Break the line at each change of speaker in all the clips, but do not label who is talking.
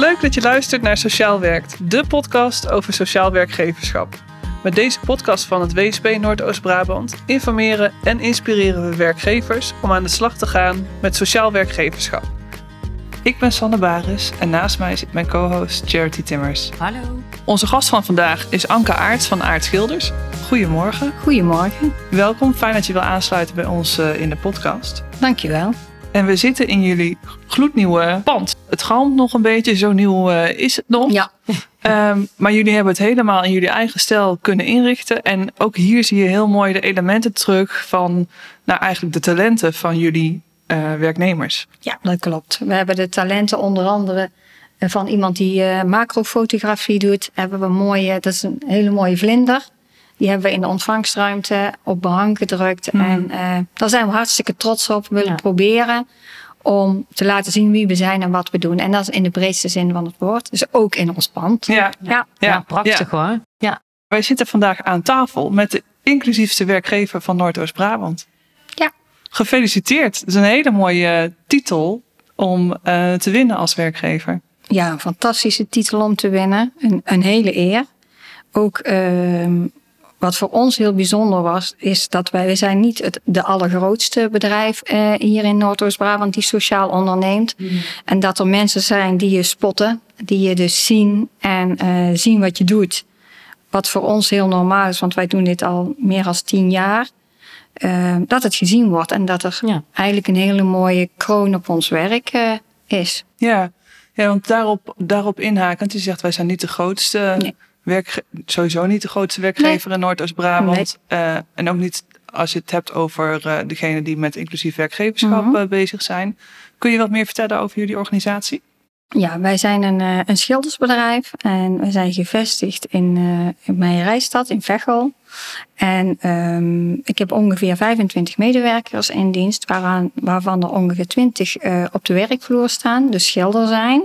Leuk dat je luistert naar Sociaal Werkt, de podcast over sociaal werkgeverschap. Met deze podcast van het WSP Noordoost-Brabant informeren en inspireren we werkgevers om aan de slag te gaan met sociaal werkgeverschap. Ik ben Sanne Baris en naast mij zit mijn co-host Charity Timmers.
Hallo.
Onze gast van vandaag is Anke Aarts van Aard Schilders. Goedemorgen.
Goedemorgen.
Welkom, fijn dat je wil aansluiten bij ons eh, in de podcast.
Dankjewel.
En we zitten in jullie gloednieuwe pand. Het galmt nog een beetje, zo nieuw eh, is het nog.
Ja.
Ehm, maar jullie hebben het helemaal in jullie eigen stijl kunnen inrichten. En ook hier zie je heel mooi de elementen terug van nou, eigenlijk de talenten van jullie eh, werknemers.
Ja, dat klopt. We hebben de talenten onder andere eh, van iemand die uh, macrofotografie doet. Hebben we mooie, dat is een hele mooie vlinder. Die hebben we in de ontvangstruimte op behang gedrukt.
Mhm.
En uh, daar zijn we hartstikke trots op. We willen
Ja.
proberen om te laten zien wie we zijn en wat we doen. En dat is in de breedste zin van het woord. Dus ook in ons pand.
Ja,
Ja.
Ja, prachtig hoor. Ja.
Wij zitten vandaag aan tafel met de inclusiefste werkgever van Noordoost-Brabant.
Ja.
Gefeliciteerd. Dat is een hele mooie eh, titel om eh, te winnen als werkgever.
Ja, een fantastische titel om te winnen. Een, een hele eer. Ook ehm, wat voor ons heel bijzonder was, is dat wij, wij zijn niet het de allergrootste bedrijf eh, hier in Noordoost-Brabant die sociaal onderneemt. En dat er mensen zijn die je spotten, die je dus zien en eh, zien wat je doet. Wat voor ons heel normaal is, want wij doen dit al meer dan tien jaar. Eh, dat het gezien wordt en dat er
Ja.
eigenlijk een hele mooie kroon op ons werk eh, is.
Ja, ja want daarop, daarop inhakend, je zegt wij zijn niet de grootste
Nee.
Werkge- sowieso niet de grootste werkgever in Noordoost-Brabant. Eh, en ook niet als je het hebt over eh degene die met inclusief werkgeverschap
Mhm.
eh, bezig zijn. Kun je wat meer vertellen over jullie organisatie?
Ja, wij zijn een, een schildersbedrijf en we zijn gevestigd in, in Meijerijstad in Veghel. En ehm, ik heb ongeveer 25 medewerkers in dienst, waaraan, waarvan er ongeveer 20 eh, op de werkvloer staan, dus schilder zijn.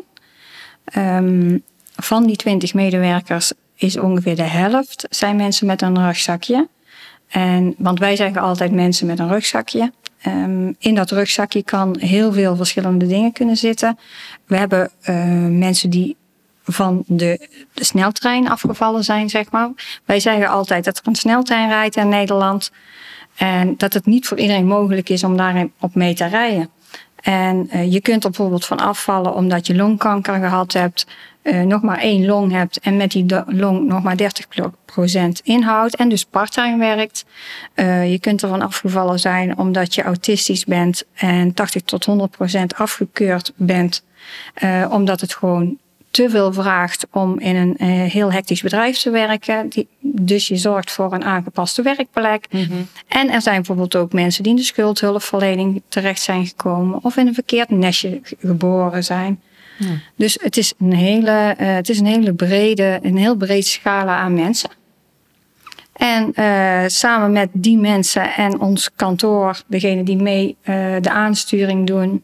Ehm, van die 20 medewerkers is ongeveer de helft zijn mensen met een rugzakje. En, want wij zeggen altijd mensen met een rugzakje. Ehm, in dat rugzakje kan heel veel verschillende dingen kunnen zitten. We hebben eh, mensen die van de, de sneltrein afgevallen zijn, zeg maar. Wij zeggen altijd dat er een sneltrein rijdt in Nederland. En dat het niet voor iedereen mogelijk is om daarin op mee te rijden. En eh, je kunt er bijvoorbeeld van afvallen omdat je longkanker gehad hebt, eh, nog maar één long hebt en met die long nog maar 30% inhoud en dus parttime werkt. Eh, je kunt ervan afgevallen zijn omdat je autistisch bent en 80 tot 100% afgekeurd bent, eh, omdat het gewoon te veel vraagt om in een heel hectisch bedrijf te werken. Die, dus je zorgt voor een aangepaste werkplek. En er zijn bijvoorbeeld ook mensen die in de schuldhulpverlening terecht zijn gekomen of in een verkeerd nestje ge- geboren zijn.
Ja.
Dus het is een hele, eh, het is een hele brede, een heel breed scala aan mensen. En eh, samen met die mensen en ons kantoor, degene die mee eh, de aansturing doen,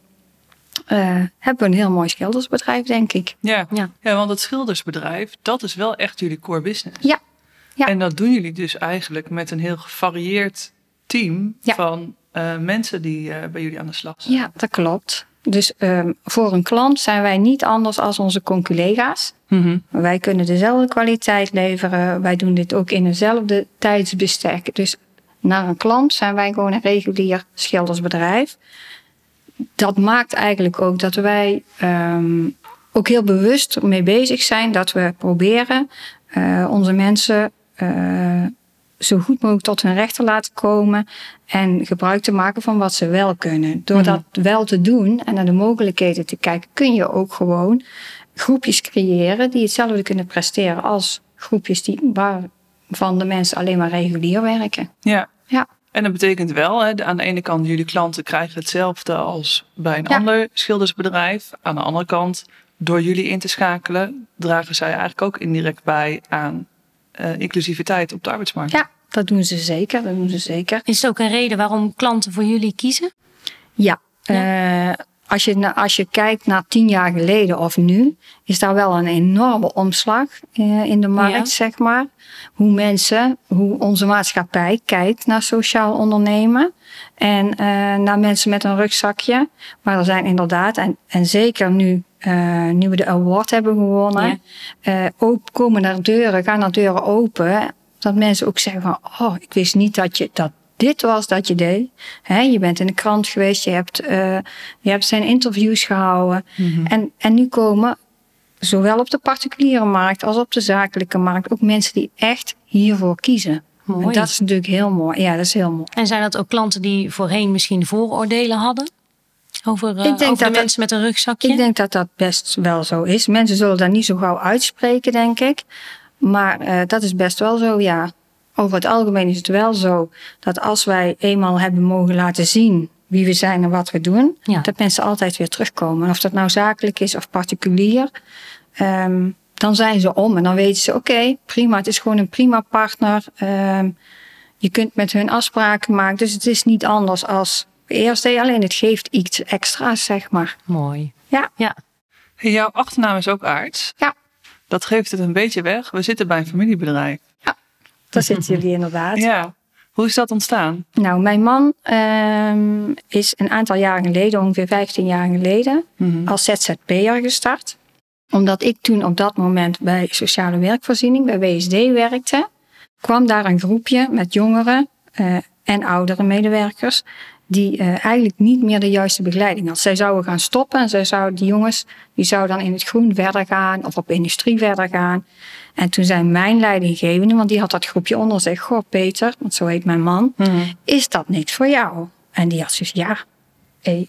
eh, hebben we een heel mooi schildersbedrijf, denk ik.
Ja.
Ja.
ja, want het schildersbedrijf, dat is wel echt jullie core business.
Ja. Ja.
En dat doen jullie dus eigenlijk met een heel gevarieerd team
Ja.
van eh, mensen die eh, bij jullie aan de slag zijn.
Ja, dat klopt. Dus ehm, voor een klant zijn wij niet anders als onze conculega's.
Mhm.
Wij kunnen dezelfde kwaliteit leveren. Wij doen dit ook in dezelfde tijdsbestek. Dus naar een klant zijn wij gewoon een regulier schildersbedrijf. Dat maakt eigenlijk ook dat wij ehm, ook heel bewust mee bezig zijn dat we proberen eh, onze mensen eh, zo goed mogelijk tot hun recht te laten komen en gebruik te maken van wat ze wel kunnen. Door dat wel te doen en naar de mogelijkheden te kijken, kun je ook gewoon groepjes creëren die hetzelfde kunnen presteren als groepjes die, waarvan de mensen alleen maar regulier werken.
Ja.
Ja.
En dat betekent wel, hè, aan de ene kant, jullie klanten krijgen hetzelfde als bij een
Ja.
ander schildersbedrijf. Aan de andere kant, door jullie in te schakelen, dragen zij eigenlijk ook indirect bij aan eh, inclusiviteit op de arbeidsmarkt.
Ja, dat doen ze zeker. Dat doen ze zeker.
Is het ook een reden waarom klanten voor jullie kiezen?
Ja,
Ja.
eh, als je, als je kijkt naar tien jaar geleden of nu, is daar wel een enorme omslag uh, in de markt, ja. zeg maar. Hoe mensen, hoe onze maatschappij kijkt naar sociaal ondernemen. En uh, naar mensen met een rugzakje. Maar er zijn inderdaad, en, en zeker nu, uh, nu we de award hebben gewonnen, ja. ook komen er deuren, gaan er deuren open. Dat mensen ook zeggen van, oh, ik wist niet dat je dat dit was dat je deed. He, je bent in de krant geweest, je hebt, uh, je hebt zijn interviews gehouden. Mm -hmm. en, en nu komen zowel op de particuliere markt als op de zakelijke markt ook mensen die echt hiervoor kiezen. Mooi. En dat is natuurlijk heel mooi. Ja, dat is heel mooi.
En zijn dat ook klanten die voorheen misschien vooroordelen hadden? Over, uh,
ik denk
over
dat
de mensen met een rugzakje?
Ik denk dat dat best wel zo is. Mensen zullen dat niet zo gauw uitspreken, denk ik. Maar uh, dat is best wel zo, ja. Over het algemeen is het wel zo dat als wij eenmaal hebben mogen laten zien wie we zijn en wat we doen, ja. dat mensen altijd weer terugkomen. Of dat nou zakelijk is of particulier, um, dan zijn ze om en dan weten ze: oké, okay, prima, het is gewoon een prima partner. Um, je kunt met hun afspraken maken, dus het is niet anders als eerst deed, alleen het geeft iets extra's, zeg maar.
Mooi.
Ja.
ja.
Hey, jouw achternaam is ook Aarts.
Ja.
Dat geeft het een beetje weg. We zitten bij een familiebedrijf.
Ja. Daar zitten jullie inderdaad.
Ja. Hoe is dat ontstaan?
Nou, mijn man um, is een aantal jaar geleden, ongeveer 15 jaar geleden, mm-hmm. als ZZP'er gestart. Omdat ik toen op dat moment bij sociale werkvoorziening, bij WSD werkte, kwam daar een groepje met jongeren uh, en oudere medewerkers die uh, eigenlijk niet meer de juiste begeleiding had. Zij zouden gaan stoppen en zij zouden, die jongens die zouden dan in het groen verder gaan of op industrie verder gaan. En toen zei mijn leidinggevende, want die had dat groepje onder zich, goh Peter, want zo heet mijn man, mm. is dat niks voor jou? En die had zoiets, ja, hey,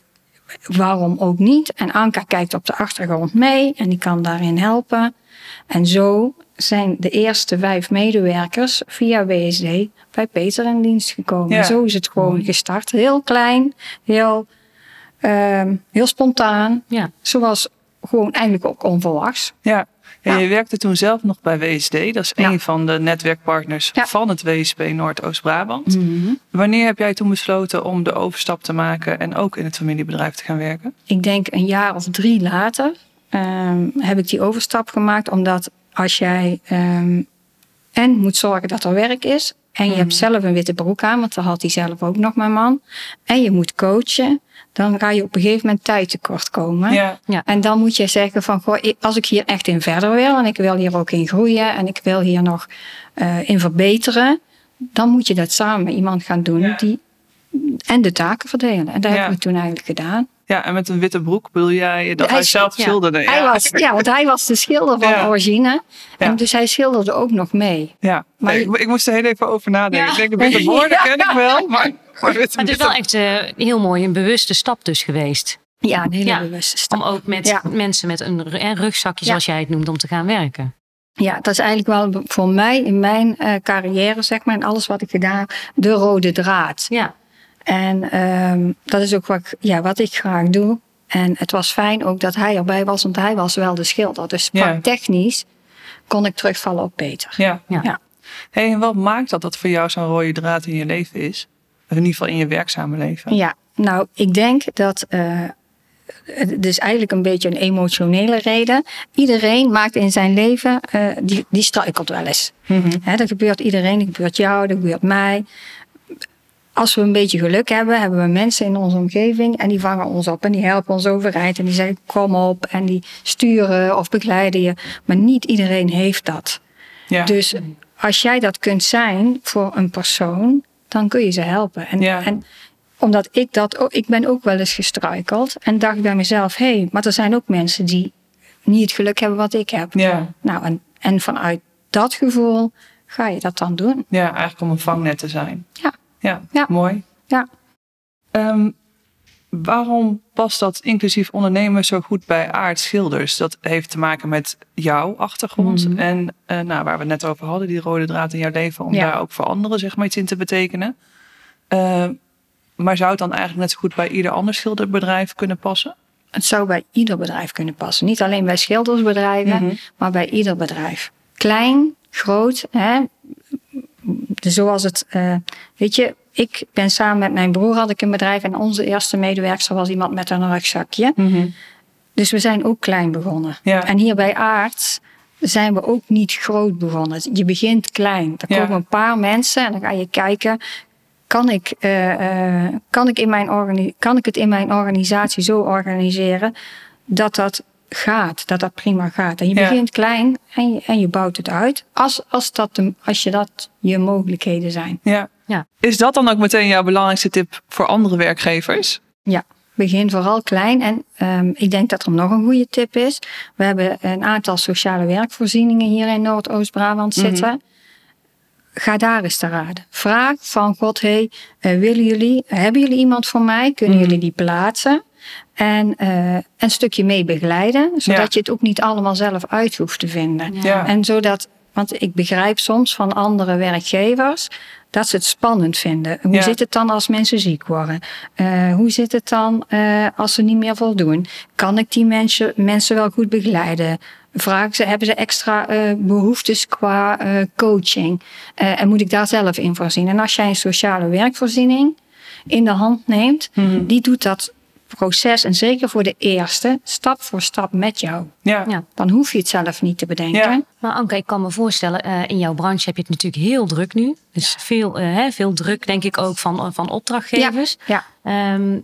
waarom ook niet? En Anka kijkt op de achtergrond mee en die kan daarin helpen. En zo zijn de eerste vijf medewerkers via WSD bij Peter in dienst gekomen. Ja. Zo is het gewoon gestart. Heel klein, heel, um, heel spontaan.
Ja.
Zoals gewoon eigenlijk ook onverwachts.
Ja. En je werkte toen zelf nog bij WSD. Dat is een van de netwerkpartners van het WSP Noordoost-Brabant.
Mhm.
Wanneer heb jij toen besloten om de overstap te maken en ook in het familiebedrijf te gaan werken?
Ik denk een jaar of drie later um, heb ik die overstap gemaakt. Omdat als jij um, en moet zorgen dat er werk is. En je
Mhm.
hebt zelf een witte broek aan, want dat had hij zelf ook nog, mijn man. En je moet coachen. Dan ga je op een gegeven moment tijd tekort komen.
Ja.
En dan moet je zeggen van, goh, als ik hier echt in verder wil en ik wil hier ook in groeien en ik wil hier nog uh, in verbeteren, dan moet je dat samen met iemand gaan doen
Ja.
die en de taken verdelen. En dat
Ja.
hebben we toen eigenlijk gedaan.
ja, en met een witte broek bedoel jij dat
Hij
zelf
ja.
schilderde?
Hij
ja.
was, ja, want hij was de schilder van
Ja.
origine. En
Ja.
dus hij schilderde ook nog mee.
Ja,
Maar
Nee,
je-
ik, ik moest er heel even over nadenken.
Ja.
Ik denk, de witte woorden
Ja.
ken ik wel, maar, maar
het is wel echt uh, heel mooi, een bewuste stap dus geweest.
Ja, een hele
Ja,
bewuste stap.
Om ook met
Ja.
mensen met een en rugzakje,
Ja.
zoals jij het noemt, om te gaan werken.
Ja, dat is eigenlijk wel voor mij in mijn uh, carrière, zeg maar, en alles wat ik gedaan heb, de rode draad.
Ja,
En um, dat is ook wat, ik- ja, wat ik graag doe. En het was fijn ook dat hij erbij was, want hij was wel de schilder. Dus
Ja.
technisch kon ik terugvallen op Peter.
Ja.
Ja.
Ja.
Hey, en wat maakt dat dat voor jou zo'n rode draad in je leven is? In ieder geval in je werkzame leven?
Ja, nou, ik denk dat. Uh, het is eigenlijk een beetje een emotionele reden. Iedereen maakt in zijn leven, uh, die, die struikelt wel eens.
Mhm.
Dat gebeurt iedereen, dat gebeurt jou, dat gebeurt mij. Als we een beetje geluk hebben, hebben we mensen in onze omgeving en die vangen ons op en die helpen ons overeind en die zeggen kom op en die sturen of begeleiden je. Maar niet iedereen heeft dat.
Ja.
Dus als jij dat kunt zijn voor een persoon, dan kun je ze helpen. En,
Ja.
en omdat ik dat ook, ik ben ook wel eens gestruikeld en dacht bij mezelf, hé, hey, maar er zijn ook mensen die niet het geluk hebben wat ik heb.
Ja.
Nou, en, en vanuit dat gevoel ga je dat dan doen.
ja, eigenlijk om een vangnet te zijn.
Ja.
Ja,
Ja.
mooi.
Ja.
Um, waarom past dat inclusief ondernemen zo goed bij Aard Schilders? Dat heeft te maken met jouw achtergrond.
Mhm.
En uh, nou, waar we het net over hadden, die rode draad in jouw leven. Om
Ja.
daar ook voor anderen zeg maar, iets in te betekenen. Uh, maar zou het dan eigenlijk net zo goed bij ieder ander schilderbedrijf kunnen passen?
Het zou bij ieder bedrijf kunnen passen. Niet alleen bij schildersbedrijven,
Mhm.
maar bij ieder bedrijf. Klein, groot. Hè? Zoals het, uh, weet je, ik ben samen met mijn broer had ik een bedrijf en onze eerste medewerker was iemand met een rugzakje. Dus we zijn ook klein begonnen.
Ja.
En hier bij Aarts zijn we ook niet groot begonnen. Je begint klein. Er
Ja.
komen een paar mensen en dan ga je kijken. Kan ik, eh, eh, kan, ik in mijn kan ik het in mijn organisatie zo organiseren dat dat gaat, dat dat prima gaat. En je
Ja.
begint klein en je, en je bouwt het uit als, als, dat de, als je dat je mogelijkheden zijn.
Ja.
Ja.
Is dat dan ook meteen jouw belangrijkste tip voor andere werkgevers?
Ja, begin vooral klein. En ehm, ik denk dat er nog een goede tip is. We hebben een aantal sociale werkvoorzieningen hier in Noordoost-Brabant zitten. Ga daar eens te raden. Vraag van God, hey, eh, willen jullie, hebben jullie iemand voor mij? Kunnen jullie die plaatsen? En eh, een stukje mee begeleiden, zodat
Ja.
je het ook niet allemaal zelf uit hoeft te vinden.
Ja.
En zodat, want ik begrijp soms van andere werkgevers dat ze het spannend vinden. Hoe
Ja.
zit het dan als mensen ziek worden? Eh, hoe zit het dan eh, als ze niet meer voldoen? Kan ik die mensen, mensen wel goed begeleiden? Vragen ze, hebben ze extra eh, behoeftes qua coaching? En moet ik daar zelf in voorzien? En als jij een sociale werkvoorziening in de hand neemt,
Mhm.
die doet dat proces, en zeker voor de eerste, stap voor stap met jou.
Ja.
Ja.
Dan hoef je het zelf niet te bedenken.
Ja.
Maar Anke, ik kan me voorstellen, eh, in jouw branche heb je het natuurlijk heel druk nu. Dus veel, eh, hè, veel druk, denk ik ook, van, van opdrachtgevers.
Ja.
Ehm,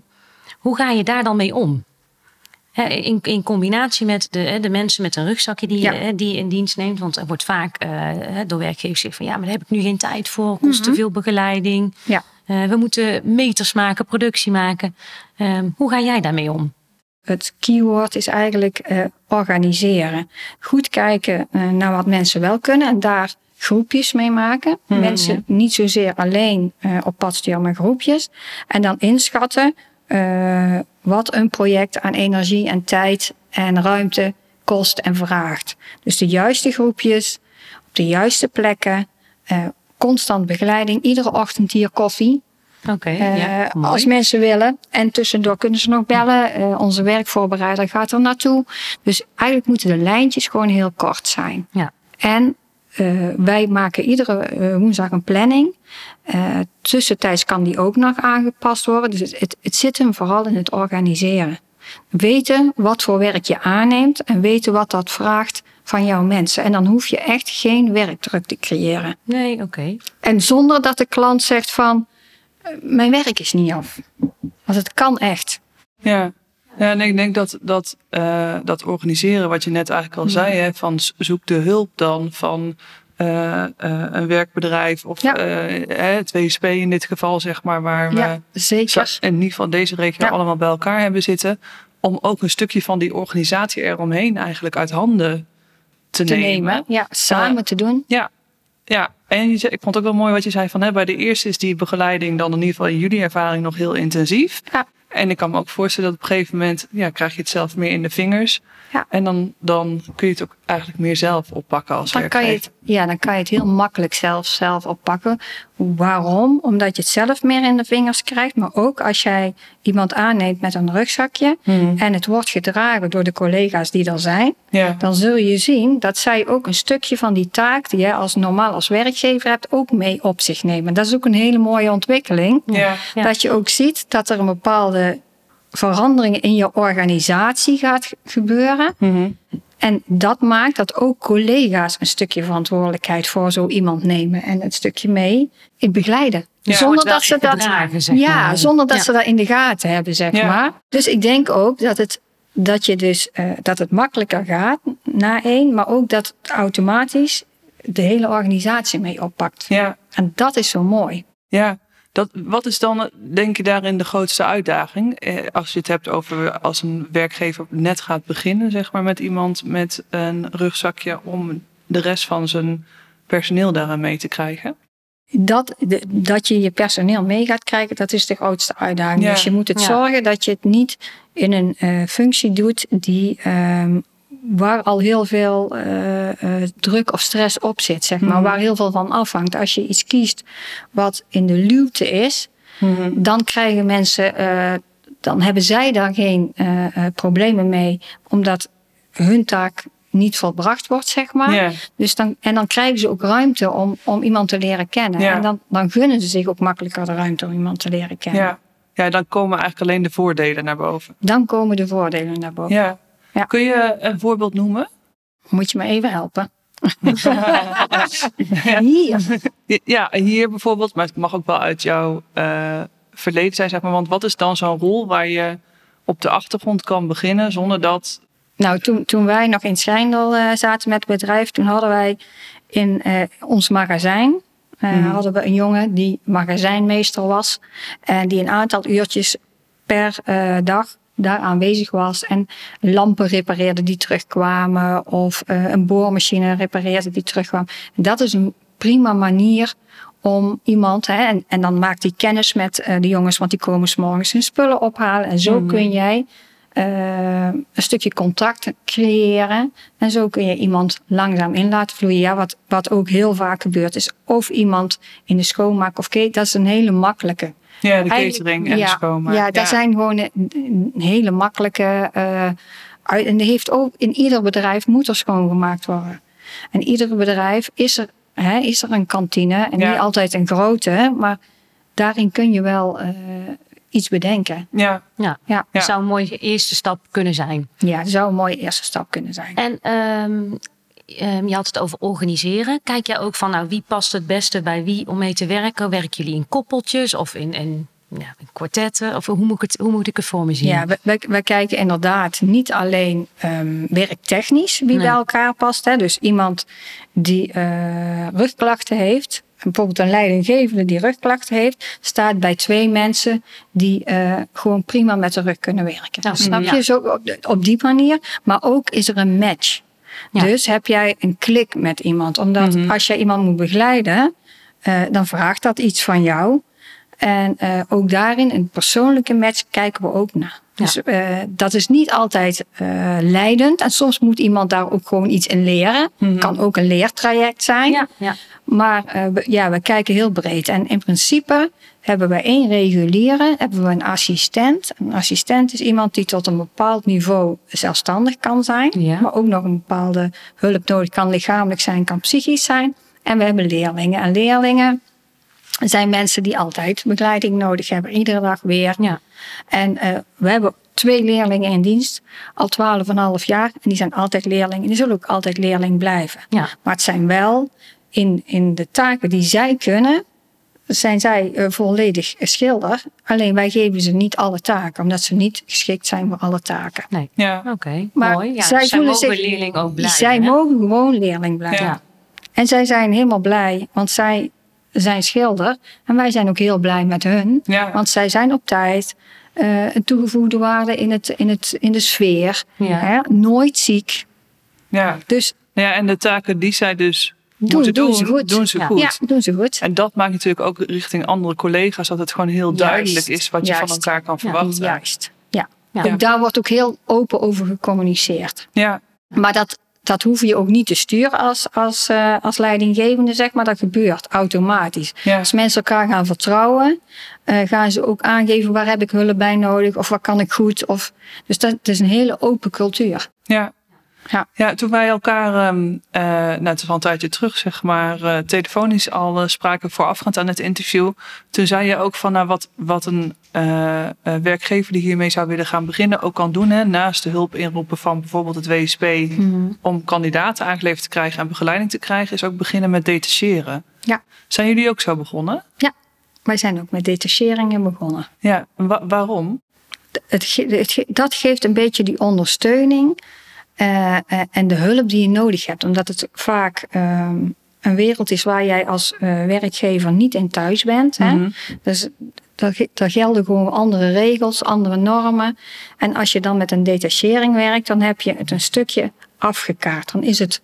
hoe ga je daar dan mee om? Hè, in, in combinatie met de, hè, de mensen met een rugzakje die,
Ja.
hè, die je in dienst neemt. Want er wordt vaak eh, hè, door werkgevers gezegd van ja, maar daar heb ik nu geen tijd voor. Kost te veel begeleiding.
Ja.
Eh, we moeten meters maken, productie maken. Ehm, hoe ga jij daarmee om?
Het keyword is eigenlijk eh, organiseren. Goed kijken eh, naar wat mensen wel kunnen en daar groepjes mee maken. Mensen niet zozeer alleen eh, op pad sturen, maar groepjes. En dan inschatten wat een project aan energie en tijd en ruimte kost en vraagt. Dus de juiste groepjes op de juiste plekken. Constant begeleiding. Iedere ochtend hier koffie.
Oké,
Eh,
ja,
als mensen willen. En tussendoor kunnen ze nog bellen. Eh, onze werkvoorbereider gaat er naartoe. Dus eigenlijk moeten de lijntjes gewoon heel kort zijn.
Ja.
En eh, wij maken iedere woensdag een planning. Tussentijds kan die ook nog aangepast worden. Dus het, het, het zit hem vooral in het organiseren. Weten wat voor werk je aanneemt en weten wat dat vraagt van jouw mensen. En dan hoef je echt geen werkdruk te creëren.
Nee, oké.
En zonder dat de klant zegt van, eh, mijn werk is niet af. Want het kan echt.
Ja. Ja, en ik denk dat dat, eh, dat organiseren, wat je net eigenlijk al zei, hè, van zoek de hulp dan van eh, eh, een werkbedrijf of
Ja.
eh, hè, het WSP in dit geval, zeg maar, waar we
Ja, zeker.
zo- in ieder geval deze regio
Ja.
allemaal bij elkaar hebben zitten, om ook een stukje van die organisatie eromheen eigenlijk uit handen te,
Te
nemen.
nemen. Ja, samen te doen.
Ja, ja. en je ik vond het ook wel mooi wat je zei van hè, bij de eerste is die begeleiding dan in ieder geval in jullie ervaring nog heel intensief.
Ja.
En ik kan me ook voorstellen dat op een gegeven moment ja, krijg je het zelf meer in de vingers.
Ja.
En dan, dan kun je het ook eigenlijk meer zelf oppakken als
Dan kan, je
werkgever.
het, ja, dan kan je het heel makkelijk zelf, zelf oppakken. Waarom? Omdat je het zelf meer in de vingers krijgt. Maar ook als jij iemand aanneemt met een rugzakje.
Mhm.
En het wordt gedragen door de collega's die er zijn.
Ja.
Dan zul je zien dat zij ook een stukje van die taak die jij als normaal als werkgever hebt. Ook mee op zich nemen. Dat is ook een hele mooie ontwikkeling.
Ja.
Ja.
Dat je ook ziet dat er een bepaalde verandering in je organisatie gaat gebeuren.
Mhm.
En dat maakt dat ook collega's een stukje verantwoordelijkheid voor zo iemand nemen en een stukje mee in begeleiden.
Ja,
zonder dat ze dat,
zeg
ja,
maar.
zonder dat
Ja.
ze dat in de gaten hebben, zeg
Ja.
maar. Dus ik denk ook dat het, dat je dus, eh, dat het makkelijker gaat na één, maar ook dat het automatisch de hele organisatie mee oppakt.
Ja.
En dat is zo mooi.
Ja, dat, wat is dan, denk je, daarin de grootste uitdaging? Eh, als je het hebt over als een werkgever net gaat beginnen, zeg maar, met iemand met een rugzakje om de rest van zijn personeel daaraan mee te krijgen?
Dat, dat je je personeel mee gaat krijgen, dat is de grootste uitdaging.
Ja.
Dus je moet het
Ja.
zorgen dat je het niet in een eh, functie doet die, ehm, waar al heel veel eh, druk of stress op zit, zeg maar.
Mhm.
Waar heel veel van afhangt. Als je iets kiest wat in de luwte is, dan krijgen mensen, eh, dan hebben zij daar geen problemen mee, omdat hun taak niet volbracht wordt, zeg maar. Dus dan, en dan krijgen ze ook ruimte om, om iemand te leren kennen. En dan, dan gunnen ze zich ook makkelijker de ruimte om iemand te leren kennen.
Ja. ja, dan komen eigenlijk alleen de voordelen naar boven.
Dan komen de voordelen naar boven.
Ja.
Ja.
Kun je een voorbeeld noemen?
Moet je me even helpen? Hier.
Ja, hier bijvoorbeeld, maar het mag ook wel uit jouw eh, verleden zijn, zeg maar. Want wat is dan zo'n rol waar je op de achtergrond kan beginnen zonder dat.
Nou, toen, toen wij nog in Schijndel eh, zaten met het bedrijf, toen hadden wij in eh, ons magazijn
Mhm.
hadden we een jongen die magazijnmeester was en die een aantal uurtjes per dag daar aanwezig was en lampen repareerde die terugkwamen of eh, een boormachine repareerde die terugkwam. Dat is een prima manier om iemand, hè, en, en dan maakt hij kennis met eh, de jongens, want die komen 's morgens hun spullen ophalen. En zo
Mhm.
kun jij eh, een stukje contact creëren. En zo kun je iemand langzaam in laten vloeien. Ja, wat, wat ook heel vaak gebeurt, is of iemand in de schoonmaak of keten. Dat is een hele makkelijke.
Ja, de catering en
ja,
de schoonmaak.
Ja, dat zijn gewoon een, een hele makkelijke. eh, uit- en er heeft ook in ieder bedrijf moet er schoongemaakt worden. En ieder bedrijf is er, hè, is er een kantine. En
Ja.
niet altijd een grote, maar daarin kun je wel eh, iets bedenken.
Ja,
Ja,
Ja.
dat zou een mooie eerste stap kunnen zijn.
Ja, dat zou een mooie eerste stap kunnen zijn.
En ehm, ehm, je had het over organiseren. Kijk jij ook van, nou, wie past het beste bij wie om mee te werken? Werken jullie in koppeltjes of in, in, ja, in kwartetten? Of hoe moet, ik het, hoe moet ik het voor me zien?
Ja, we kijken inderdaad niet alleen ehm, werktechnisch wie
Nee.
bij elkaar past. Hè. Dus iemand die eh, rugklachten heeft, bijvoorbeeld een leidinggevende die rugklachten heeft, staat bij twee mensen die eh, gewoon prima met de rug kunnen werken.
Ja,
Snap
ja.
je? Zo op, de- op die manier. Maar ook is er een match.
Ja.
Dus heb jij een klik met iemand. Omdat
Mhm.
als jij iemand moet begeleiden, eh, dan vraagt dat iets van jou. En eh, ook daarin, een persoonlijke match, kijken we ook naar.
Ja.
Dus eh, dat is niet altijd eh, leidend. En soms moet iemand daar ook gewoon iets in leren.
Mhm.
Kan ook een leertraject zijn.
ja, ja.
Maar we, ja, we kijken heel breed. En in principe hebben we één reguliere, hebben we een assistent. Een assistent is iemand die tot een bepaald niveau zelfstandig kan zijn.
Ja.
Maar ook nog een bepaalde hulp nodig kan lichamelijk zijn, kan psychisch zijn. En we hebben leerlingen. En leerlingen zijn mensen die altijd begeleiding nodig hebben. Iedere dag weer.
ja.
En eh, we hebben twee leerlingen in dienst, al 12,5 jaar. En die zijn altijd leerling. En die zullen ook altijd leerling blijven.
Ja.
Maar het zijn wel in, in de taken die zij kunnen, zijn zij eh, volledig schilder. Alleen wij geven ze niet alle taken, omdat ze niet geschikt zijn voor alle taken.
Nee.
ja.
Oké, mooi. Ja,
zij
mogen
zich-
leerling ook blijven.
zij
hè?
mogen gewoon leerling blijven.
Ja.
En zij zijn helemaal blij, want zij zijn schilder. En wij zijn ook heel blij met hun.
Ja.
Want zij zijn op tijd. eh, een toegevoegde waarde in, het, in, het, in de sfeer.
Ja.
Hè? Nooit ziek.
Ja.
Dus
ja, en de taken die zij dus
Doen-
moeten
doen
doen,
ze goed.
doen ze
Ja.
goed.
ja, doen ze goed.
En dat maakt natuurlijk ook richting andere collega's dat het gewoon heel duidelijk is wat je van elkaar kan
Ja,
verwachten.
Juist. Ja.
Ja.
Ook daar wordt ook heel open over gecommuniceerd.
Ja,
Maar dat, dat hoef je ook niet te sturen als, als, eh, als leidinggevende, zeg maar. Dat gebeurt automatisch.
ja.
Als mensen elkaar gaan vertrouwen, eh, gaan ze ook aangeven waar heb ik hulp bij nodig of wat kan ik goed. Of, dus dat, het is een hele open cultuur.
Ja.
Ja.
Ja, toen wij elkaar, ehm eh nou, het is wel een tijdje terug, zeg maar, eh, telefonisch al eh, spraken voorafgaand aan het interview. Toen zei je ook van, nou, wat, wat een werkgever die hiermee zou willen gaan beginnen ook kan doen, hè, naast de hulp inroepen van bijvoorbeeld het WSP, om kandidaten aangeleverd te krijgen en begeleiding te krijgen, is ook beginnen met detacheren.
Ja.
Zijn jullie ook zo begonnen?
Wij zijn ook met detacheringen begonnen.
Ja, wa- waarom?
Het, ge- het ge- dat geeft een beetje die ondersteuning eh, eh, en de hulp die je nodig hebt. Omdat het vaak ehm, een wereld is waar jij als eh, werkgever niet in thuis bent. Hè?
Mhm.
Dus daar, ge- daar gelden gewoon andere regels, andere normen. En als je dan met een detachering werkt, dan heb je het een stukje afgekaart. Dan is het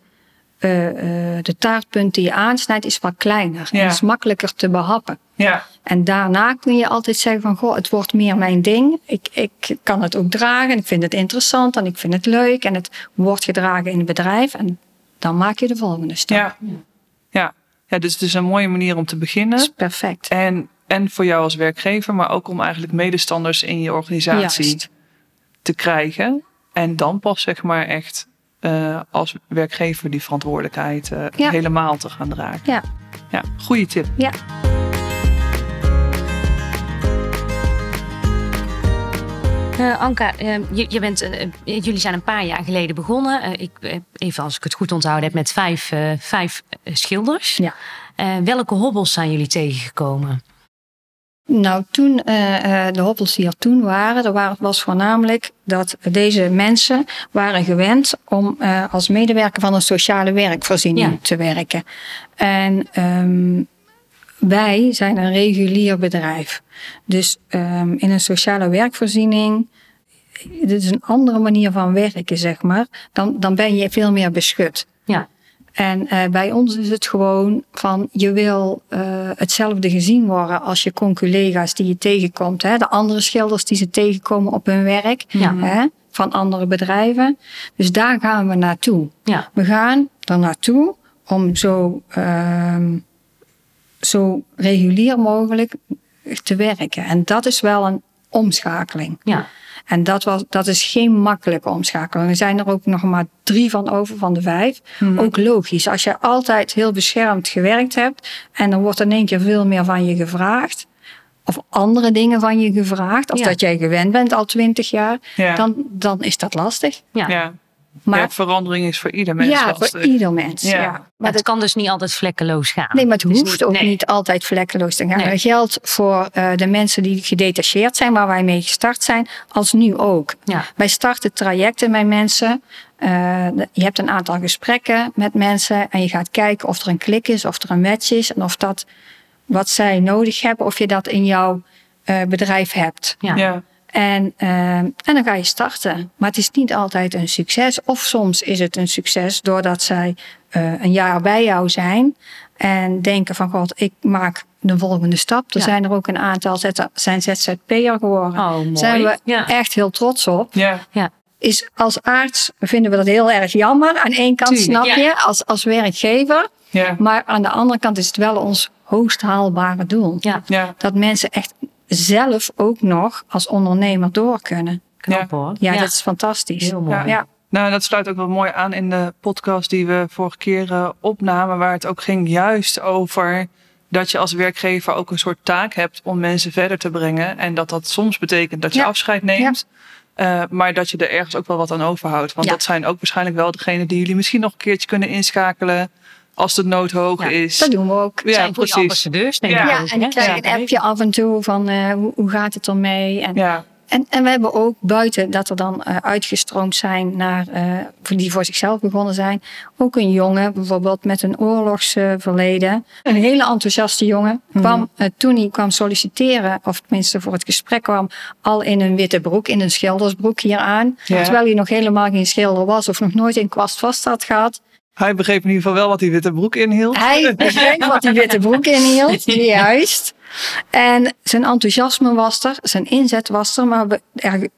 de taartpunt die je aansnijdt, is wat kleiner.
Ja.
En is makkelijker te behappen.
Ja,
En daarna kun je altijd zeggen van, goh, het wordt meer mijn ding. Ik, ik kan het ook dragen en ik vind het interessant en ik vind het leuk. En het wordt gedragen in het bedrijf. En dan maak je de volgende stap.
ja. Ja. ja, dus het is een mooie manier om te beginnen.
Dat is perfect.
En, en voor jou als werkgever, maar ook om eigenlijk medestanders in je organisatie
Juist.
te krijgen. En dan pas zeg maar echt eh, als werkgever die verantwoordelijkheid eh,
Ja.
helemaal te gaan dragen.
Ja.
Ja, goede tip.
Ja.
Eh, Anka, eh, je, je bent, eh, jullie zijn een paar jaar geleden begonnen. Ik, even als ik het goed onthouden heb, met vijf, vijf schilders.
Ja.
Welke hobbels zijn jullie tegengekomen?
Nou, toen de hobbels die er toen waren, waren, was voornamelijk dat deze mensen waren gewend om als medewerker van een sociale werkvoorziening
Ja.
te werken. En ehm, wij zijn een regulier bedrijf. Dus ehm, in een sociale werkvoorziening, dit is een andere manier van werken, zeg maar. Dan, dan ben je veel meer beschut.
Ja,
En eh, bij ons is het gewoon van je wil eh, hetzelfde gezien worden als je conculega's die je tegenkomt. Hè? De andere schilders die ze tegenkomen op hun werk
Ja.
hè? van andere bedrijven. Dus daar gaan we naartoe.
ja,
We gaan er naartoe om zo, ehm, zo regulier mogelijk te werken. En dat is wel een omschakeling.
ja.
En dat, was, dat is geen makkelijke omschakeling. Er zijn er ook nog maar drie van over van de vijf. Ook logisch. Als je altijd heel beschermd gewerkt hebt en er wordt in één keer veel meer van je gevraagd. Of andere dingen van je gevraagd. Of
Ja.
dat jij gewend bent al twintig jaar.
Ja.
Dan, dan is dat lastig.
ja.
Ja.
Maar
Ja, verandering is voor ieder mens
ja,
lastig.
voor ieder mens.
Ja.
Ja.
Maar het kan dus niet altijd vlekkeloos gaan.
Nee, maar het
Dus
hoeft
niet-
ook
nee.
niet altijd vlekkeloos te gaan.
Nee.
Dat geldt voor eh, de mensen die gedetacheerd zijn, waar wij mee gestart zijn, als nu ook.
Ja.
Wij starten trajecten met mensen. Eh, je hebt een aantal gesprekken met mensen en je gaat kijken of er een klik is, of er een match is en of dat wat zij nodig hebben, of je dat in jouw eh, bedrijf hebt.
Ja.
En, eh, en dan ga je starten. Maar het is niet altijd een succes. Of soms is het een succes doordat zij eh, een jaar bij jou zijn. En denken van god, ik maak de volgende stap. Er
Ja.
zijn er ook een aantal Z- zijn ZZP'er geworden.
Oh, mooi.
Daar zijn we
Ja.
echt heel trots op.
Ja.
Ja,
Is als arts vinden we dat heel erg jammer. Aan één kant
Tuurlijk,
snap
ja.
je, als, als werkgever.
Ja.
Maar aan de andere kant is het wel ons hoogst haalbare doel.
ja.
Ja.
Dat mensen echt zelf ook nog als ondernemer door kunnen.
knap hoor.
Ja, dat is fantastisch.
Heel mooi.
Ja.
Ja.
Nou, dat sluit ook wel mooi aan in de podcast die we vorige keer eh, opnamen, waar het ook ging juist over dat je als werkgever ook een soort taak hebt om mensen verder te brengen. En dat dat soms betekent dat je
Ja.
afscheid neemt. eh, maar dat je er ergens ook wel wat aan overhoudt. Want
Ja.
dat zijn ook waarschijnlijk wel degenen die jullie misschien nog een keertje kunnen inschakelen als de nood hoog
Ja,
is.
Dat doen we ook.
Ja,
zijn goede
precies.
ambassadeurs, denk
Ja.
ik
Ja,
ook,
en ik krijg
Ja.
een appje af en toe van eh, hoe, hoe gaat het ermee? En,
Ja,
en, en we hebben ook buiten dat er dan eh, uitgestroomd zijn naar eh, voor die voor zichzelf begonnen zijn. Ook een jongen bijvoorbeeld met een oorlogsverleden. een hele enthousiaste jongen. Kwam, eh, toen hij kwam solliciteren, of tenminste voor het gesprek kwam, al in een witte broek, in een schildersbroek hier aan.
Ja.
Terwijl hij nog helemaal geen schilder was of nog nooit een kwast vast had gehad.
Hij begreep in ieder geval wel wat die witte broek inhield.
Hij begreep wat die witte broek inhield, juist. En zijn enthousiasme was er, zijn inzet was er, maar we, er-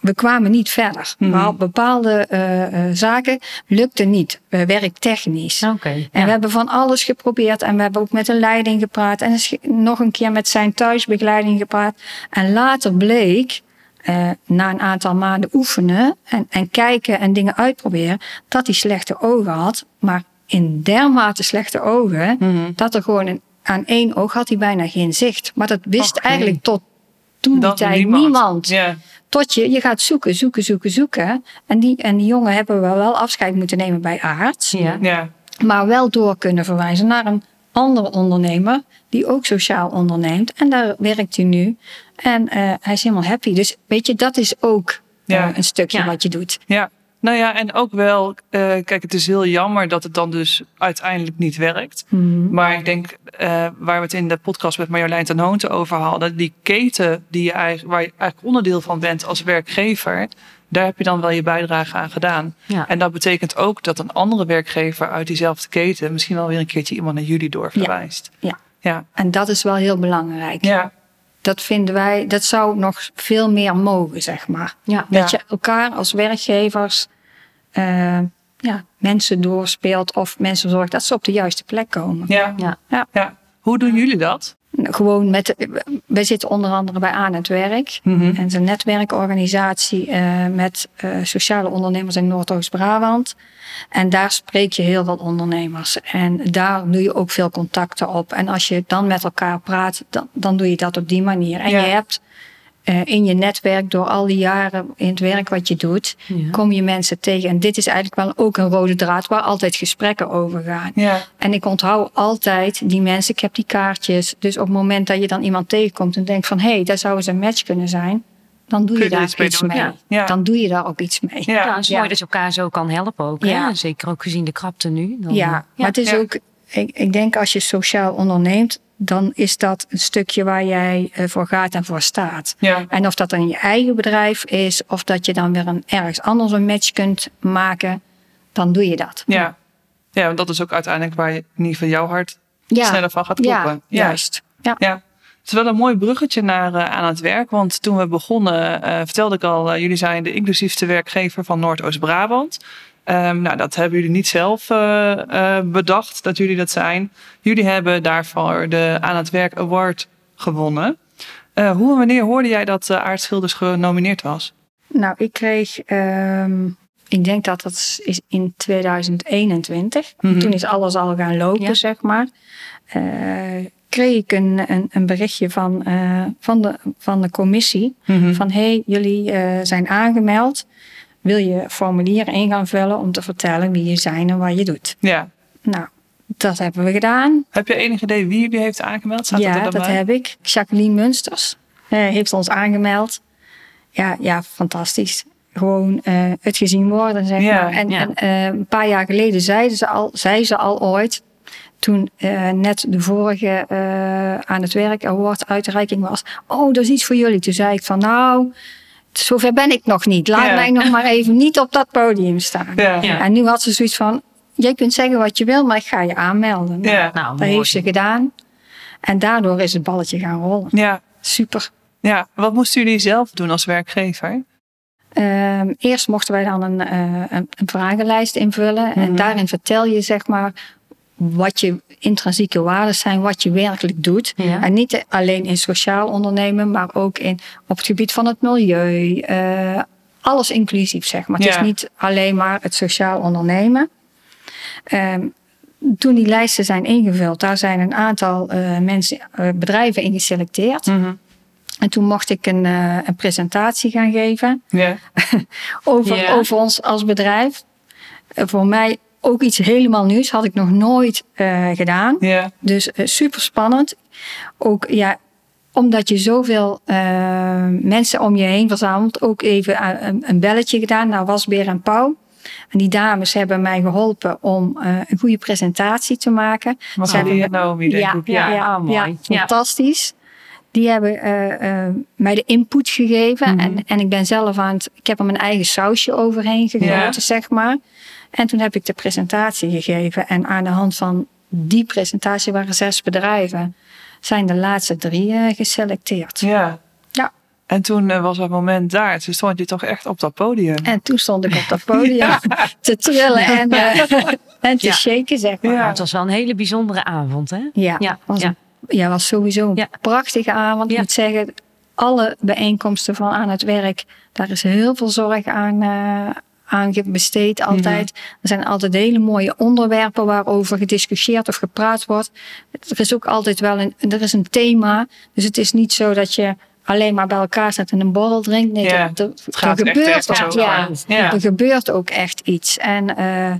we kwamen niet verder. Maar op bepaalde eh, eh, zaken lukte niet, werktechnisch.
Oké.
En
ja.
we hebben van alles geprobeerd. En we hebben ook met de leiding gepraat. En nog een keer met zijn thuisbegeleiding gepraat. En later bleek, eh, na een aantal maanden oefenen en, en kijken en dingen uitproberen, dat hij slechte ogen had. Maar in dermate slechte ogen, dat er gewoon een, aan één oog had hij bijna geen zicht. Maar dat wist eigenlijk tot toen die tijd niemand. Tot je, je gaat zoeken, zoeken, zoeken, zoeken. En die, en die jongen hebben we wel afscheid moeten nemen bij arts maar wel door kunnen verwijzen naar een andere ondernemer die ook sociaal onderneemt. En daar werkt hij nu. En eh, hij is helemaal happy. Dus weet je, dat is ook
Ja.
eh, een stukje
Ja.
wat je doet.
ja. Nou ja, en ook wel, eh, kijk, het is heel jammer dat het dan dus uiteindelijk niet werkt. Maar ik denk, eh, waar we het in de podcast met Marjolein ten Hoonte over hadden, die keten die je eigenlijk, waar je eigenlijk onderdeel van bent als werkgever, daar heb je dan wel je bijdrage aan gedaan.
Ja.
En dat betekent ook dat een andere werkgever uit diezelfde keten misschien wel weer een keertje iemand naar jullie doorverwijst.
Ja.
Ja,
En dat is wel heel belangrijk.
ja,
Dat vinden wij, dat zou nog veel meer mogen, zeg maar.
Ja.
Dat
Ja.
je elkaar als werkgevers eh, ja, mensen doorspeelt of mensen zorgt dat ze op de juiste plek komen.
ja.
Ja.
Ja.
ja. Hoe doen jullie dat?
Gewoon met, wij zitten onder andere bij Aan het Werk.
Mhm.
En een netwerkorganisatie eh, met eh, sociale ondernemers in Noordoost-Brabant. En daar spreek je heel veel ondernemers. En daar doe je ook veel contacten op. En als je dan met elkaar praat, dan, dan doe je dat op die manier. En
Ja.
je hebt eh, in je netwerk, door al die jaren in het werk wat je doet,
Ja.
kom je mensen tegen. En dit is eigenlijk wel ook een rode draad waar altijd gesprekken over gaan.
Ja,
En ik onthoud altijd die mensen. Ik heb die kaartjes. Dus op het moment dat je dan iemand tegenkomt en denkt van... hé, hey, daar zou eens een match kunnen zijn. Dan doe
Kun
je
je
daar
iets mee
iets
doen,
mee.
ja.
Dan doe je daar ook iets mee.
ja.
Ja, het is
Ja.
mooi dat je elkaar zo kan helpen ook.
Ja.
Hè? Zeker ook gezien de krapte nu. Dan,
Ja, maar het is
Ja.
ook... Ik, ik denk als je sociaal onderneemt... dan is dat een stukje waar jij eh, voor gaat en voor staat.
ja.
En of dat dan je eigen bedrijf is... of dat je dan weer een, ergens anders een match kunt maken... dan doe je dat.
Ja. ja, want dat is ook uiteindelijk waar je in ieder geval jouw hart
Ja,
sneller van gaat
ja
kloppen.
juist. Ja.
Ja. Het is wel een mooi bruggetje naar eh, aan het werk. Want toen we begonnen, eh, vertelde ik al, jullie zijn de inclusiefste werkgever van Noordoost-Brabant. Ehm, nou, dat hebben jullie niet zelf eh, eh, bedacht dat jullie dat zijn. Jullie hebben daarvoor de Aan het Werk Award gewonnen. Eh, hoe en wanneer hoorde jij dat uh, Aart Schilders genomineerd was?
Nou, ik kreeg, ehm, ik denk dat dat is in 2021.
Mhm.
Toen is alles al gaan lopen,
Ja.
zeg maar. Eh, kreeg ik een, een, een berichtje van, eh, van, de, van de commissie.
Mhm.
Van, hé, hey, jullie eh, zijn aangemeld. Wil je formulier in gaan vullen om te vertellen wie je zijn en wat je doet?
Ja.
Nou, dat hebben we gedaan.
Heb je enig idee wie jullie heeft aangemeld? Staat
ja, dat heb ik. Jacqueline Munsters eh, heeft ons aangemeld. Ja, ja fantastisch. Gewoon eh, het gezien worden, zeg
Ja,
maar. En,
ja.
en eh, een paar jaar geleden zeiden ze al, zei ze al ooit... toen net de vorige aan het werk award uitreiking was... oh, dat is iets voor jullie. Toen zei ik van nou, zover ben ik nog niet. Laat
Ja.
mij nog maar even niet op dat podium staan.
Ja.
Ja.
En nu had ze zoiets van... jij kunt zeggen wat je wil, maar ik ga je aanmelden. Nou,
Ja.
Nou,
dat
mooi.
heeft ze gedaan. En daardoor is het balletje gaan rollen.
Ja.
Super.
ja. Wat moesten jullie zelf doen als werkgever?
Ehm, eerst mochten wij dan een, eh, een, een vragenlijst invullen.
Mhm.
En daarin vertel je zeg maar wat je intrinsieke waarden zijn, wat je werkelijk doet.
Ja.
En niet alleen in sociaal ondernemen, maar ook in, op het gebied van het milieu. eh, alles inclusief, zeg maar. Het is niet alleen maar het sociaal ondernemen. Ehm, toen die lijsten zijn ingevuld, daar zijn een aantal eh, mensen, eh, bedrijven in geselecteerd.
Mhm.
En toen mocht ik een, een presentatie gaan geven over, over ons als bedrijf. Voor mij ook iets helemaal nieuws, had ik nog nooit eh, gedaan.
Ja.
Dus super spannend. Ook ja, omdat je zoveel eh, mensen om je heen verzamelt, ook even eh, een, een belletje gedaan naar Wasbeer en Pauw. En die dames hebben mij geholpen om eh, een goede presentatie te maken.
Nou, wie denk
ja,
ik?
ja,
Ja,
ja,
ah, mooi. Ja.
fantastisch. Die hebben eh, eh, mij de input gegeven.
Mhm.
en, en ik ben zelf aan het. Ik heb er mijn eigen sausje overheen gegoten,
Ja.
zeg maar. En toen heb ik de presentatie gegeven. En aan de hand van die presentatie waren zes bedrijven. Zijn de laatste drie eh, geselecteerd.
Ja.
Ja.
En toen eh, was het moment daar. Toen stond je toch echt op dat podium.
En toen stond ik op dat podium te trillen en, eh, en te
Ja.
shaken, zeg maar.
Ja.
Het was wel een hele bijzondere avond, hè?
Ja,
Ja,
was,
ja.
Een, ja, was sowieso een
Ja.
prachtige avond.
Ja.
Ik moet zeggen, alle bijeenkomsten van aan het werk, daar is heel veel zorg aan, eh, aan besteed altijd. Er zijn altijd hele mooie onderwerpen waarover gediscussieerd of gepraat wordt. Er is ook altijd wel een, er is een thema. Dus het is niet zo dat je alleen maar bij elkaar staat en een borrel drinkt. Nee,
Ja,
er,
gaat echt
gebeurt
ergens
ook, ja,
Ja.
er gebeurt ook echt iets. En eh,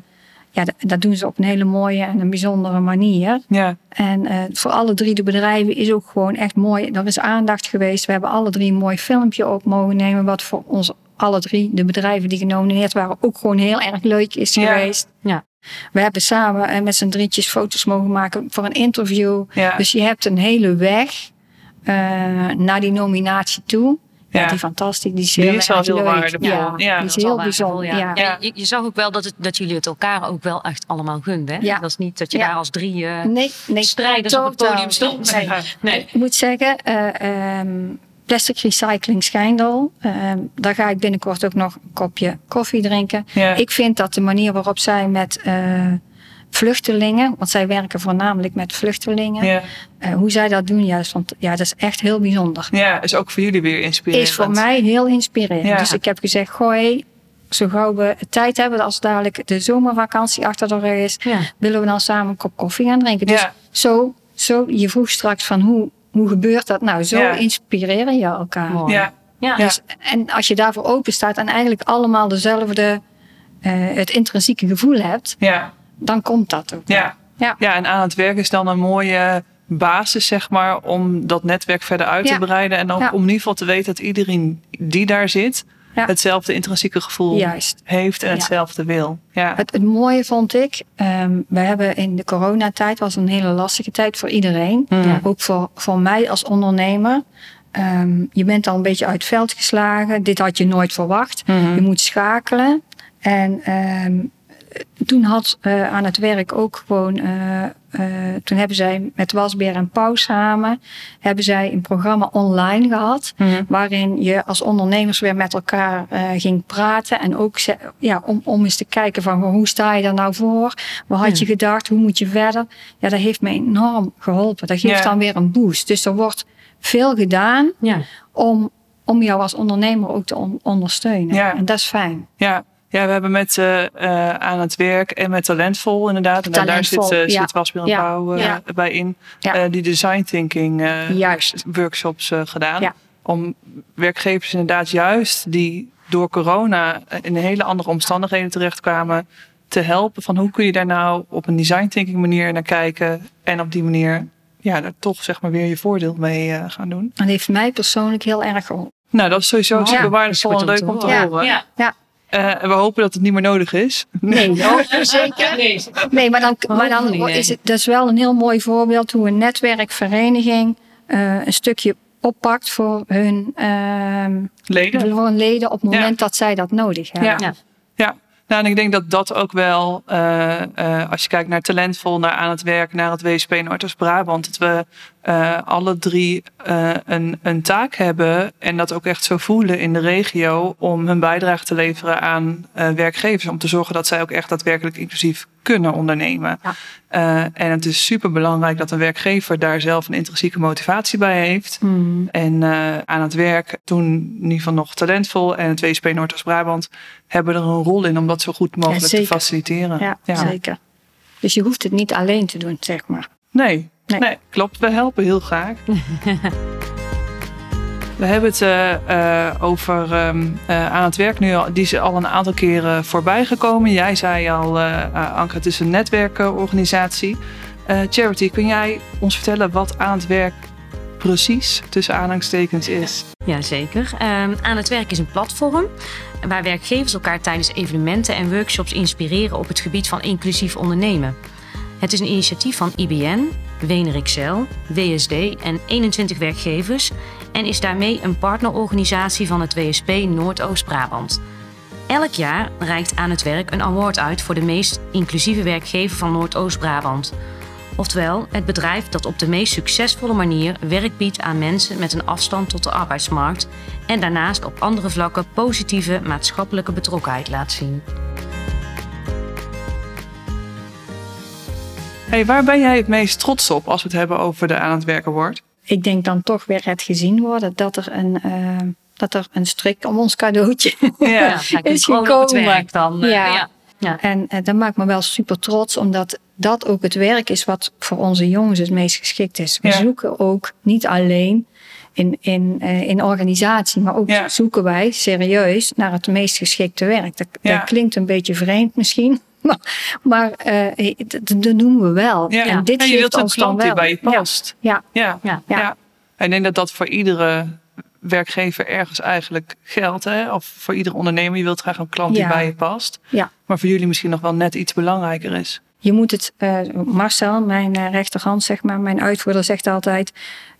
ja, dat, doen ze op een hele mooie en een bijzondere manier.
Ja.
En eh, voor alle drie de bedrijven is ook gewoon echt mooi. Er is aandacht geweest. We hebben alle drie een mooi filmpje op mogen nemen. Wat voor ons alle drie, de bedrijven die genomineerd waren, ook gewoon heel erg leuk is
Ja.
geweest.
Ja.
We hebben samen eh, met z'n drietjes foto's mogen maken voor een interview.
Ja.
Dus je hebt een hele weg eh, naar die nominatie toe. Ja,
Ja.
die fantastisch. Die is
Die
heel
is heel
leuk.
waardevol.
Ja,
Ja.
die is
Dat is
heel bijzonder. Ja.
Ja, je, je zag ook wel dat, het, dat jullie het elkaar ook wel echt allemaal gunden. Hè?
Ja.
Dat is niet dat je
Ja.
daar als drie eh,
Nee, nee,
strijders op het podium stond.
Nee.
Nee.
Ik moet zeggen, eh, ehm, Plastic Recycling Schijndel, ehm, daar ga ik binnenkort ook nog een kopje koffie drinken.
Ja.
Ik vind dat de manier waarop zij met, eh, vluchtelingen, want zij werken voornamelijk met vluchtelingen.
Ja.
Eh, hoe zij dat doen, ja, is, want, ja, dat is echt heel bijzonder.
ja, is ook voor jullie weer inspirerend.
Is voor mij heel inspirerend.
Ja.
Dus ik heb gezegd, gooi, zo gauw we tijd hebben, als dadelijk de zomervakantie achter de rug is, willen we dan samen een kop koffie gaan drinken. Dus zo, zo, je vroeg straks van hoe, hoe gebeurt dat? Nou, zo
Ja.
inspireren je elkaar.
Mooi.
Ja,
Ja.
Ja.
Dus, en als je daarvoor open staat en eigenlijk allemaal dezelfde, eh, het intrinsieke gevoel hebt,
ja,
dan komt dat ook.
ja.
Ja.
Ja, en aan het werk is dan een mooie basis, zeg maar, om dat netwerk verder uit te breiden. En ook
Ja.
om in ieder geval te weten dat iedereen die daar zit,
Ja.
hetzelfde intrinsieke gevoel
Juist.
heeft en hetzelfde wil. Ja.
Het, het mooie vond ik, ehm, we hebben in de coronatijd, was een hele lastige tijd voor iedereen.
Mhm.
Ook voor, voor mij als ondernemer. Ehm, je bent al een beetje uit het veld geslagen. Dit had je nooit verwacht.
Mhm.
Je moet schakelen. En ehm, toen had eh, aan het werk ook gewoon, eh, eh, toen hebben zij met Wasbeer en Pauw samen, hebben zij een programma online gehad.
Mhm.
Waarin je als ondernemers weer met elkaar ging praten. En ook ja, om, om eens te kijken van hoe sta je daar nou voor? Wat had je gedacht? Hoe moet je verder? Ja, dat heeft me enorm geholpen. Dat geeft
Ja.
dan weer een boost. Dus er wordt veel gedaan
Ja.
om, om jou als ondernemer ook te on- ondersteunen.
Ja.
En dat is fijn.
Ja. Ja, we hebben met eh, eh, aan het werk en met Talentvol inderdaad. En daar- daar zit,
Talentvol,
eh,
ja.
zit en
Ja. Ja.
bij in.
Ja.
Eh, die design thinking eh,
Juist.
workshops eh, gedaan.
Ja.
Om werkgevers inderdaad juist die door corona in hele andere omstandigheden terechtkwamen te helpen. Van hoe kun je daar nou op een design thinking manier naar kijken. En op die manier ja, daar toch zeg maar weer je voordeel mee eh, gaan doen.
Dat heeft mij persoonlijk heel erg geholpen.
Nou, dat is sowieso
Ja.
super waardevol en leuk
te
om te
horen.
horen.
Ja.
Ja.
Eh, en we hopen dat het niet meer nodig is.
Nee, oh, zeker. Nee, maar dan, maar dan
nee.
is het dat is wel een heel mooi voorbeeld hoe een netwerkvereniging eh, een stukje oppakt voor hun, ehm,
Leden.
voor hun leden op het
Ja.
moment dat zij dat nodig hebben.
Ja.
Ja.
Ja, nou, en ik denk dat dat ook wel, eh, eh, als je kijkt naar talentvol, naar aan het werk, naar het WSP Noordoost-Brabant, dat we eh, alle drie eh, een, een taak hebben en dat ook echt zo voelen in de regio om hun bijdrage te leveren aan eh, werkgevers. Om te zorgen dat zij ook echt daadwerkelijk inclusief kunnen ondernemen.
Ja.
Eh, en het is super belangrijk dat een werkgever daar zelf een intrinsieke motivatie bij heeft.
Hmm.
En eh, aan het werk, toen in ieder geval nog talentvol en het WSP Noordoost-Brabant hebben er een rol in om dat zo goed mogelijk te faciliteren.
Ja, zeker. Dus je hoeft het niet alleen te doen, zeg maar.
Nee, nee.
Nee.
klopt. We helpen heel graag. We hebben het eh, eh, over ehm, eh, aan het werk nu al, die is al een aantal keren voorbij gekomen. Jij zei al, Anke, het is een netwerkorganisatie. Eh, Charity, kun jij ons vertellen wat aan het werk precies tussen aanhalingstekens is?
Jazeker. Ehm aan het werk is een platform waar werkgevers elkaar tijdens evenementen en workshops inspireren op het gebied van inclusief ondernemen. Het is een initiatief van IBN, Wener XL, WSD en 21 werkgevers en is daarmee een partnerorganisatie van het WSP Noordoost-Brabant. Elk jaar reikt aan het werk een award uit voor de meest inclusieve werkgever van Noordoost-Brabant. Oftewel, het bedrijf dat op de meest succesvolle manier werk biedt aan mensen met een afstand tot de arbeidsmarkt en daarnaast op andere vlakken positieve maatschappelijke betrokkenheid laat zien.
Hey, waar ben jij het meest trots op als we het hebben over de aan het werken wordt?
Ik denk dan toch weer het gezien worden dat er een, eh, dat er een strik om ons cadeautje
Ja,
is
gewoon op het
gekomen.
werk dan. eh,
Ja.
ja. Ja.
En eh, dat maakt me wel super trots, omdat dat ook het werk is wat voor onze jongens het meest geschikt is. We
Ja.
zoeken ook niet alleen in, in, eh, in organisatie, maar ook
Ja.
zoeken wij serieus naar het meest geschikte werk. Dat,
Ja.
dat klinkt een beetje vreemd misschien, maar, maar eh, dat, doen we wel.
Ja.
En dit
En je wilt een klant die bij je past.
Ja,
Ja.
Ja.
En ik denk dat dat voor iedere werkgever ergens eigenlijk geldt. Hè? Of voor iedere ondernemer. Je wilt graag een klant die bij je past.
ja.
Maar voor jullie misschien nog wel net iets belangrijker is.
Je moet het, eh, Marcel, mijn rechterhand, zeg maar, mijn uitvoerder zegt altijd,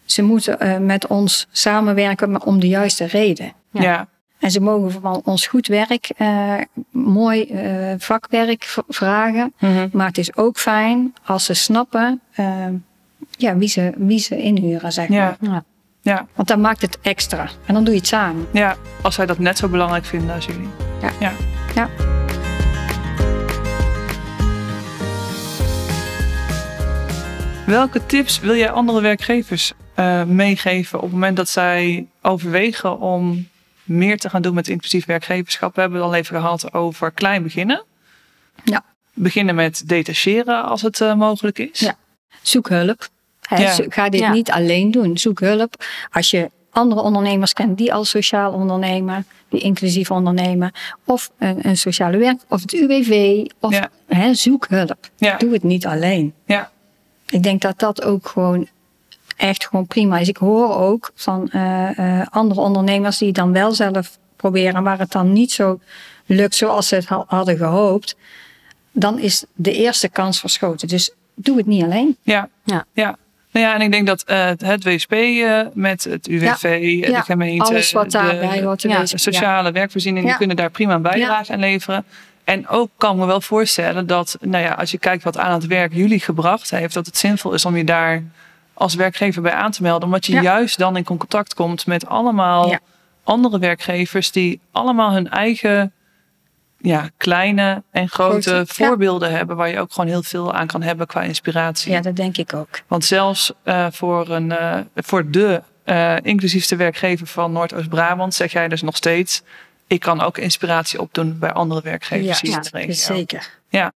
ze moeten eh, met ons samenwerken, maar om de juiste reden.
Ja.
Ja.
En ze mogen van ons goed werk, eh, mooi eh, vakwerk vragen.
Mhm.
Maar het is ook fijn als ze snappen eh, ja, wie, ze, wie ze inhuren, zeg maar.
Ja.
Ja.
Ja.
Want dan maakt het extra. En dan doe je het samen.
ja, als zij dat net zo belangrijk vinden als jullie.
Ja.
ja.
Ja.
Welke tips wil jij andere werkgevers uh, meegeven op het moment dat zij overwegen om meer te gaan doen met inclusief werkgeverschap? We hebben het al even gehad over klein beginnen.
Ja.
Beginnen met detacheren als het uh, mogelijk is.
Ja. Zoek hulp. ja. Ga dit niet alleen doen. Zoek hulp. Als je andere ondernemers kent die al sociaal ondernemen, die inclusief ondernemen, of een, een sociale werk, of het UWV, of hè, zoek hulp. Doe het niet alleen.
Ja.
Ik denk dat dat ook gewoon echt gewoon prima is. Ik hoor ook van uh, uh, andere ondernemers die dan wel zelf proberen, waar het dan niet zo lukt zoals ze het hadden gehoopt. Dan is de eerste kans verschoten. Dus doe het niet alleen.
Ja, ja. ja. Nou ja, en ik denk dat uh, het WSP uh, met het UWV, ja, de gemeente,
alles wat daarbij
hoort, de, de sociale werkvoorziening, die kunnen daar prima een bijdrage aan leveren. En ook kan me wel voorstellen dat, nou ja, als je kijkt wat aan het werk jullie gebracht heeft, dat het zinvol is om je daar als werkgever bij aan te melden. Omdat je juist dan in contact komt met allemaal andere werkgevers die allemaal hun eigen ja, kleine en grote, voorbeelden hebben waar je ook gewoon heel veel aan kan hebben qua inspiratie.
Ja, dat denk ik ook.
Want zelfs uh, voor, een, uh, voor de uh, inclusiefste werkgever van Noordoost-Brabant zeg jij dus nog steeds ik kan ook inspiratie opdoen bij andere werkgevers
ja, de Zeker.
Ja.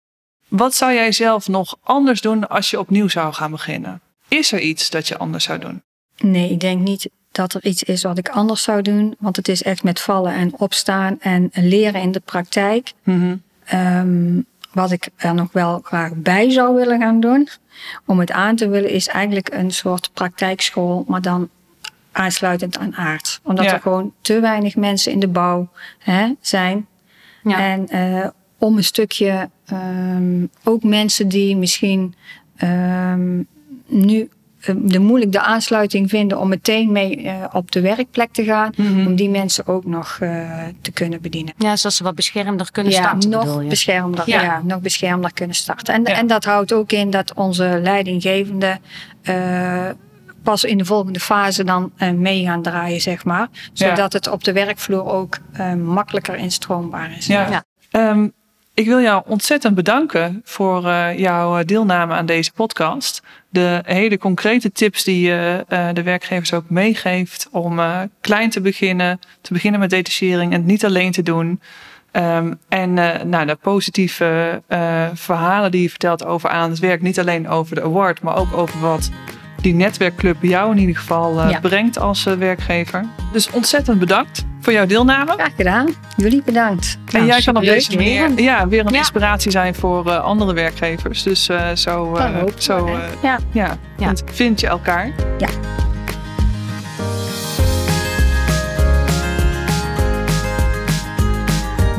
Wat zou jij zelf nog anders doen als je opnieuw zou gaan beginnen? Is er iets dat je anders zou doen?
Nee, ik denk niet dat er iets is wat ik anders zou doen. Want het is echt met vallen en opstaan en leren in de praktijk.
Mm
um, wat ik er nog wel graag bij zou willen gaan doen, om het aan te willen, is eigenlijk een soort praktijkschool, maar dan aansluitend aan aard. Omdat er gewoon te weinig mensen in de bouw hè, zijn. Ja. En uh, om een stukje um, ook mensen die misschien um, nu uh, de moeilijk de aansluiting vinden om meteen mee uh, op de werkplek te gaan, mm -hmm. om die mensen ook nog te kunnen bedienen.
Ja, zodat ze wat beschermder kunnen ja, starten.
Nog beschermder, ja. ja. nog beschermder kunnen starten. En, en dat houdt ook in dat onze leidinggevende pas in de volgende fase dan uh, mee gaan draaien, zeg maar. Zodat het op de werkvloer ook uh, makkelijker instroombaar is.
Ja. ja. Um, ik wil jou ontzettend bedanken voor uh, jouw deelname aan deze podcast. De hele concrete tips die je de werkgevers ook meegeeft om klein te beginnen, te beginnen met detachering en het niet alleen te doen. Um, en nou, de positieve verhalen die je vertelt over aan het werk, niet alleen over de award, maar ook over wat die netwerkclub jou in ieder geval brengt als werkgever. Dus ontzettend bedankt voor jouw deelname.
Graag gedaan. Jullie bedankt.
En nou, jij kan op deze manier ja, weer een ja. inspiratie zijn voor uh, andere werkgevers. Dus zo, zo ja. Ja, ja. vind je elkaar.
Ja.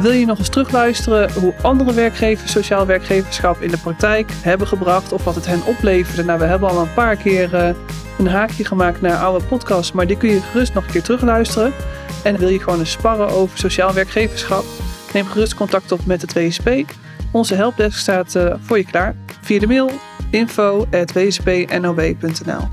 Wil je nog eens terugluisteren hoe andere werkgevers sociaal werkgeverschap in de praktijk hebben gebracht of wat het hen opleverde? Nou, we hebben al een paar keer uh, een haakje gemaakt naar oude podcasts, maar die kun je gerust nog een keer terugluisteren. En wil je gewoon eens sparren over sociaal werkgeverschap? Neem gerust contact op met het WSP. Onze helpdesk staat uh, voor je klaar via de mail info.wspnob.nl